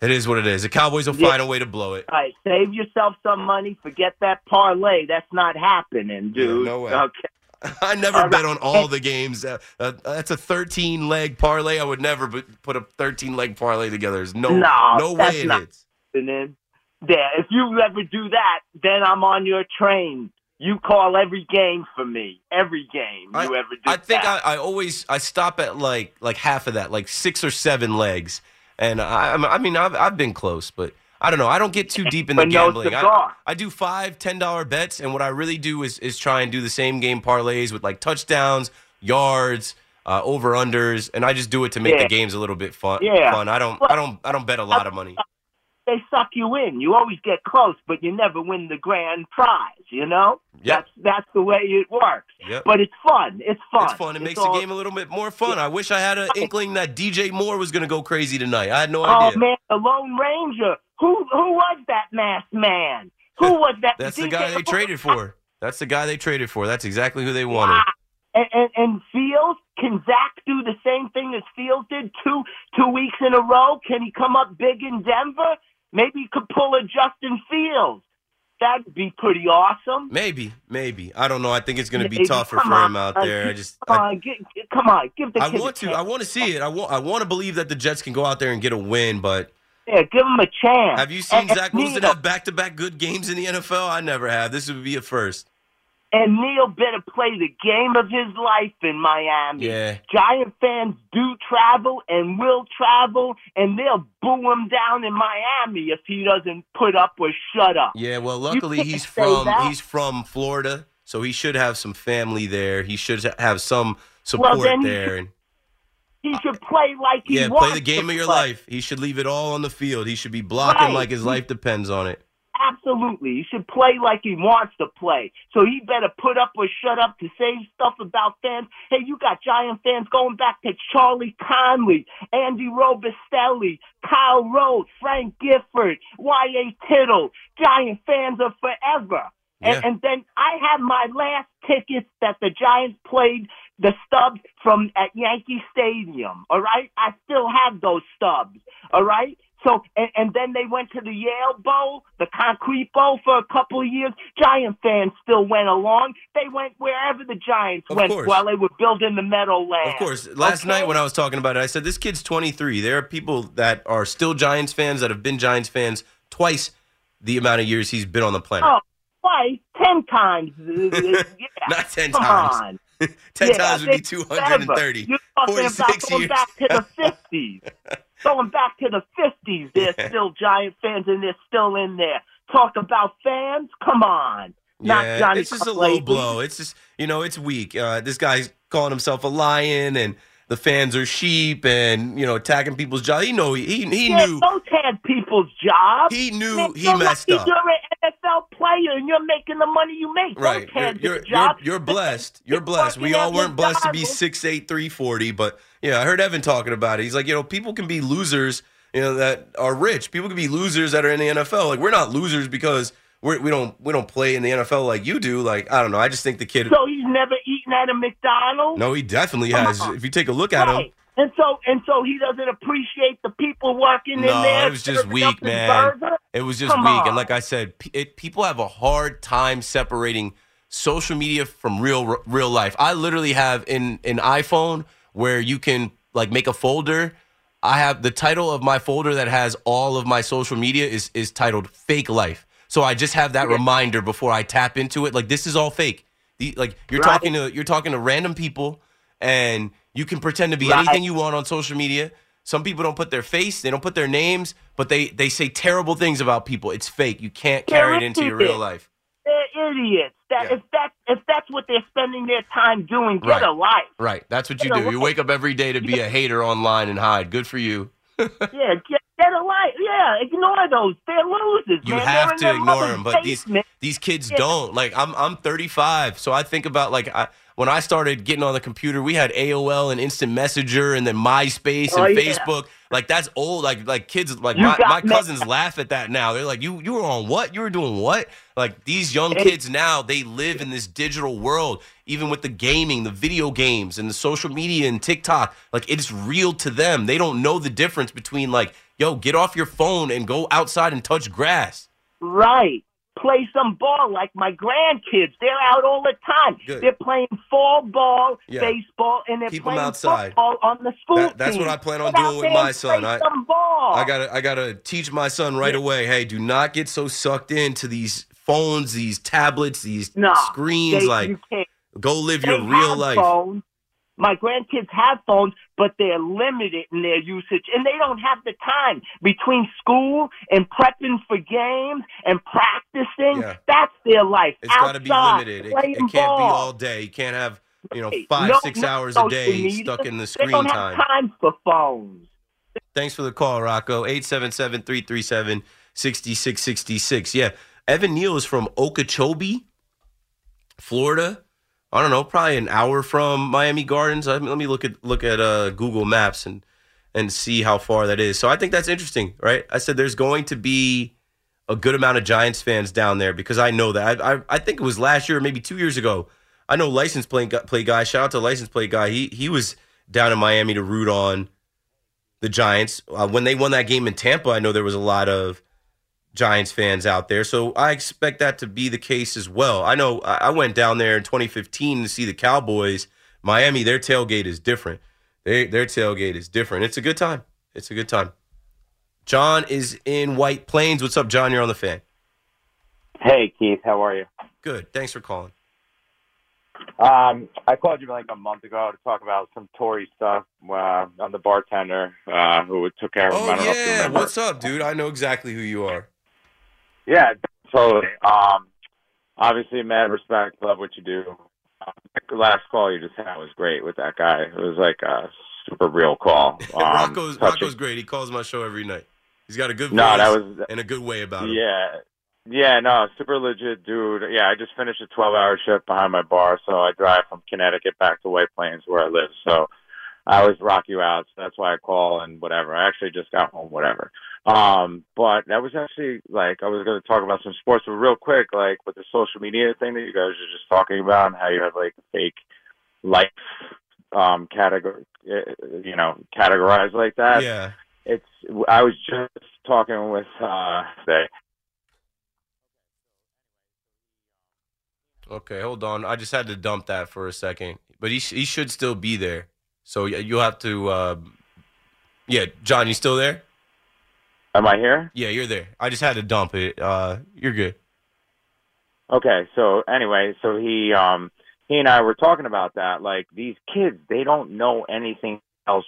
it is what it is. The Cowboys will Yeah. find a way to blow it. All right, save yourself some money. Forget that parlay. That's not happening, dude. no way. Okay. I never bet on all the games. Uh, uh, that's a 13 leg parlay. I would never put a 13 leg parlay together. There's no No, no way it not- hits. And then, yeah, if you ever do that, then I'm on your train. You call every game for me. Every game you ever do I think. I, I always I stop at like like half of that, like six or seven legs, and I I mean I've I've been close, but I don't know. I don't get too deep in the gambling. I. I do five ten dollar bets, and what I really do is is try and do the same game parlays with like touchdowns, yards, uh, over unders, and I just do it to make Yeah. the games a little bit fun. Yeah. fun. I don't I don't I don't bet a lot of money. they suck you in. You always get close, but you never win the grand prize. You know, Yep. that's that's the way it works. Yep. But it's fun. It's fun. It's fun. It makes all- the game a little bit more fun. I wish I had an inkling that DJ Moore was going to go crazy tonight. I had no Oh idea. Oh man, the Lone Ranger. Who who was that masked man? Who was that? That's the guy they traded for. That's the guy they traded for. That's exactly who they wanted. And, and, and Fields, can Zach do the same thing as Fields did two two weeks in a row? Can he come up big in Denver? Maybe he could pull a Justin Fields. That'd be pretty awesome. Maybe, maybe. I don't know. I think it's going to be tougher Come for on, him out uh, there. I just, come I, on, get, come on, give the I want to. chance. I want to see it. I want. I want to believe that the Jets can go out there and get a win. But Yeah, give him a chance. have you seen And- Zach Wilson Neal- have back-to-back good games in the NFL? I never have. This would be a first. And Neal better play the game of his life in Miami. Yeah. Giant fans do travel and will travel, and they'll boo him down in Miami if he doesn't put up or shut up. Yeah. Well, luckily he's from that. he's from Florida, so he should have some family there. He should have some support he there. And He should play like he wants. yeah, wants play the game of your play. life. He should leave it all on the field. He should be blocking Right. like his life depends on it. Absolutely. He should play like he wants to play. So he better put up or shut up to say stuff about fans. Hey, you got Giant fans going back to Charlie Conerly, Andy Robustelli, Kyle Rote, Frank Gifford, Y.A. Tittle. Giant fans are forever. And, Yeah. and then I had my last tickets that the Giants played the stubs from at Yankee Stadium. All right, I still have those stubs. All right. So and, and then they went to the Yale Bowl, the Concrete Bowl for a couple of years. Giant fans still went along. They went wherever the Giants Of went course. while they were building the Meadowlands. Of course. Last night when I was talking about it, I said this kid's 23. There are people that are still Giants fans that have been Giants fans twice the amount of years he's been on the planet. Oh, twice, ten times. yeah. Not 10 Come times. on. 10 Yeah, times would be they- 230. You're talking 46 about going years. back to the 50s. going back to the 50s, they're still Giant fans and they're still in there. Talk about fans? Come on. Not yeah, Johnny it's just a low blow. It's just, you know, it's weak. Uh, this guy's calling himself a lion and the fans are sheep and, you know, attacking people's job. He know he, he, he yeah, knew. Those had people's jobs. He knew Man, he messed lucky up. You're an NFL player and you're making the money you make. Right. You're, had you're, you're, you're blessed. You're blessed. We all weren't blessed to be McDonald's. 6'8", 340, but yeah, I heard Evan talking about it. He's like, you know, people can be losers, you know, that are rich. People can be losers that are in the NFL. Like we're not losers because we're, we don't we don't play in the NFL like you do. Like I don't know. I just think the kid. So he's never at a McDonald's? no, he definitely Come has. on. If you take a look at him, And so and so he doesn't appreciate the people working in there. it was just weak, man. burger? It was just Come weak, on. and like I said, it, people have a hard time separating social media from real real life. I literally have in an iPhone where you can like make a folder. I have the title of my folder that has all of my social media is is titled "Fake Life." So I just have that reminder before I tap into it. Like this is all fake. The, like you're Right. talking to you're talking to random people and you can pretend to be Right. anything you want on social media. Some people don't put their face, they don't put their names, but they they say terrible things about people. It's fake. You can't carry it into your real life. They're idiots. That if that if that's what they're spending their time doing, get Right. a life. Right. That's what you Get a do. You wake up every day to be a hater online and hide. Good for you. yeah, get, get a life. Yeah, ignore those. They're losers. You man. have to ignore them, but these these kids Yeah. don't. Like I'm I'm 35, so I think about like I, when I started getting on the computer, we had AOL and Instant Messenger, and then MySpace and Oh, yeah. Facebook. Like that's old. Like like kids like You my, my cousins laugh at that now. They're like, you you were on what? You were doing what? Like these young kids now, they live in this digital world. Even with the gaming, the video games, and the social media and TikTok, like it's real to them. They don't know the difference between like, yo, get off your phone and go outside and touch grass. Right. Play some ball like my grandkids. They're out all the time. Good. They're playing fall ball, Yeah. baseball, and they're Keep playing outside. football on the school That- that's team. what I plan on Get doing with my son. play I- some ball. I gotta I gotta teach my son right away. Hey, do not get so sucked into these phones, these tablets, these screens. they- like, you can't. go live They your real life. Phones. My grandkids have phones, but they're limited in their usage, and they don't have the time between school and prepping for games and practicing. Yeah. That's their life. It's got to be limited. It, it can't be all day. You can't have you know five no- six no hours a day media. stuck in the screen They don't time. have time for phones. Thanks for the call, Rocco. 877-337-6666. Yeah. Evan Neal is from Okeechobee, Florida. I don't know, probably an hour from Miami Gardens. Let me, let me look at look at uh, Google Maps and and see how far that is. So I think that's interesting, right? I said there's going to be a good amount of Giants fans down there because I know that. I I, I think it was last year, maybe two years ago. I know license play, play guy. Shout out to license play guy. He he was down in Miami to root on the Giants. Uh, when they won that game in Tampa, I know there was a lot of Giants fans out there. So I expect that to be the case as well. I know I went down there in 2015 to see the Cowboys. Miami, their tailgate is different. They, their tailgate is different. It's a good time. It's a good time. John is in White Plains. What's up, John? You're on the fan. Hey Keith, how are you? Good. Thanks for calling. Um, I called you like a month ago to talk about some Tory stuff uh, on the bartender uh, who took care of him. Oh don't know if you yeah. What's up, dude? I know exactly who you are. Yeah, totally. Um, obviously, mad respect. Love what you do. Uh, the last call you just had was great with that guy. It was like a super real call. Um, Rocco's Rocco's great. He calls my show every night. He's got a good voice No, that was and a good way about him. Yeah. Yeah, no, super legit dude. Yeah, I just finished a 12 hour shift behind my bar, so I drive from Connecticut back to White Plains where I live. So I always rock you out. So that's why I call and whatever. I actually just got home, whatever. Um, but that was actually like, I was going to talk about some sports, but real quick, like with the social media thing that you guys were just talking about and how you have like fake life, um, category, you know, categorized like that Yeah. it's I was just talking with uh today. Okay, hold on. I just had to dump that for a second, but he sh- he should still be there. So you'll have to. Uh, yeah, John, you still there? Am I here? Yeah, you're there. I just had to dump it. Uh, you're good. Okay, so anyway, so he um he and I were talking about that. Like these kids, they don't know anything else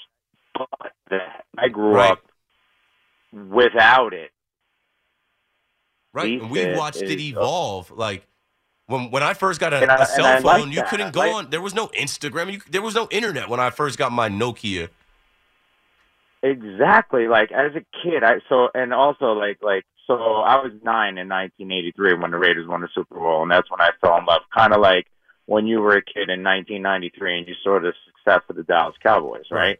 but that. I grew Right. up without it. Right, and we watched it evolve. Like when when I first got a, I- a cell I like phone, you that. couldn't go Like- on. There was no Instagram. You, there was no internet when I first got my Nokia. Exactly. Like as a kid, I so and also like like so I was nine in 1983 when the Raiders won the Super Bowl, and that's when I fell in love. Kind of like when you were a kid in 1993 and you saw the success of the Dallas Cowboys, right?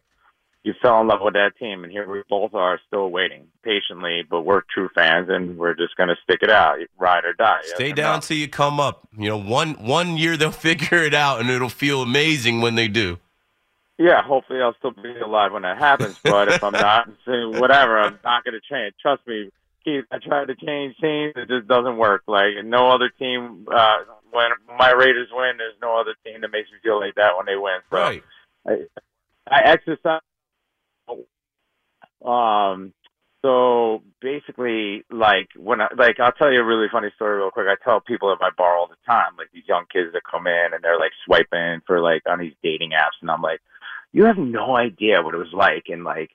You fell in love with that team, and here we both are still waiting patiently, but we're true fans, and we're just gonna stick it out, ride or die. Stay or down no. till you come up. You know, one one year they'll figure it out, and it'll feel amazing when they do. Yeah, hopefully I'll still be alive when that happens. But if I'm not, whatever, I'm not going to change. Trust me, Keith. I tried to change teams, it just doesn't work. Like no other team. Uh, when my Raiders win, there's no other team that makes me feel like that when they win. So Right. I, I exercise. Um, So basically, like when I like, I'll tell you a really funny story real quick. I tell people at my bar all the time, like these young kids that come in and they're like swiping for like on these dating apps, and I'm like, you have no idea what it was like, and like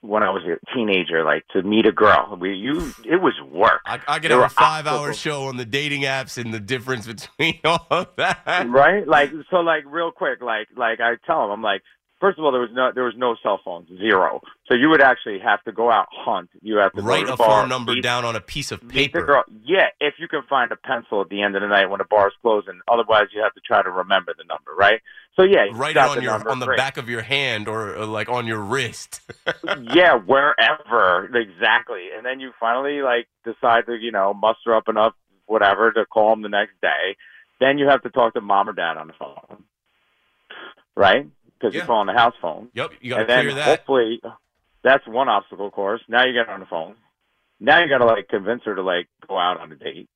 when I was a teenager, like to meet a girl, we you it was work. I, I could There have a five-hour show on the dating apps and the difference between all of that. right? Like so, like real quick, like like I tell them, I'm like, first of all, there was no there was no cell phones, zero. So you would actually have to go out hunt. You have to Write to a bar, phone number meet- down on a piece of paper. Yeah, if you can find a pencil at the end of the night when the bar's closing. Otherwise, you have to try to remember the number, right? So yeah, Write it on the your number, on the great. back of your hand or, or like on your wrist. yeah, wherever exactly. And then you finally like decide to you know muster up enough whatever to call them the next day. Then you have to talk to mom or dad on the phone, right? Because Yeah. you're calling the house phone. Yep, you got to clear that. hopefully that's one obstacle course. Now you get on the phone. Now you got to like convince her to like go out on a date.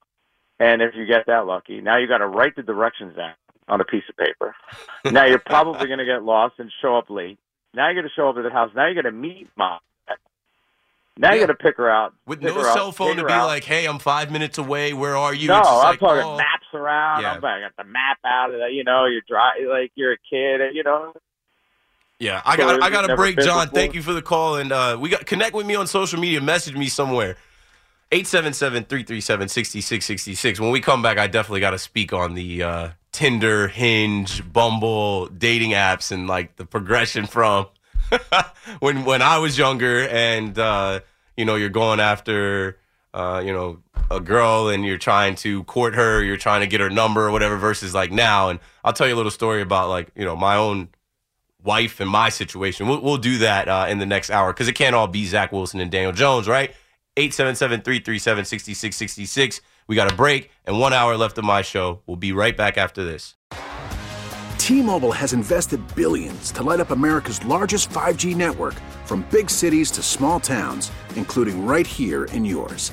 And if you get that lucky, now you got to write the directions down on a piece of paper. now you're probably going to get lost and show up late. Now you're going to show up at the house. Now you're going to meet mom. Now you got to pick her out. With no her cell phone to be out. like, "Hey, I'm five minutes away. Where are you?" No, I'm like, talking oh. maps around. Yeah. I'm I got the map out of that. You know, you're dry, like you're a kid. You know, Yeah, I got I got to break, John. before? Thank you for the call, and uh, we got connect with me on social media. Message me somewhere. 877-337-6666. When we come back, I definitely got to speak on the uh, Tinder, Hinge, Bumble, dating apps, and like the progression from when when I was younger, and uh, you know, you're going after uh, you know a girl, and you're trying to court her, you're trying to get her number or whatever, versus like now. And I'll tell you a little story about like you know my own wife and my situation. We'll, we'll do that uh, in the next hour because it can't all be Zach Wilson and Daniel Jones, right? 877-337-6666. We got a break and one hour left of my show. We'll be right back after this. T-Mobile has invested billions to light up America's largest 5G network from big cities to small towns, including right here in yours.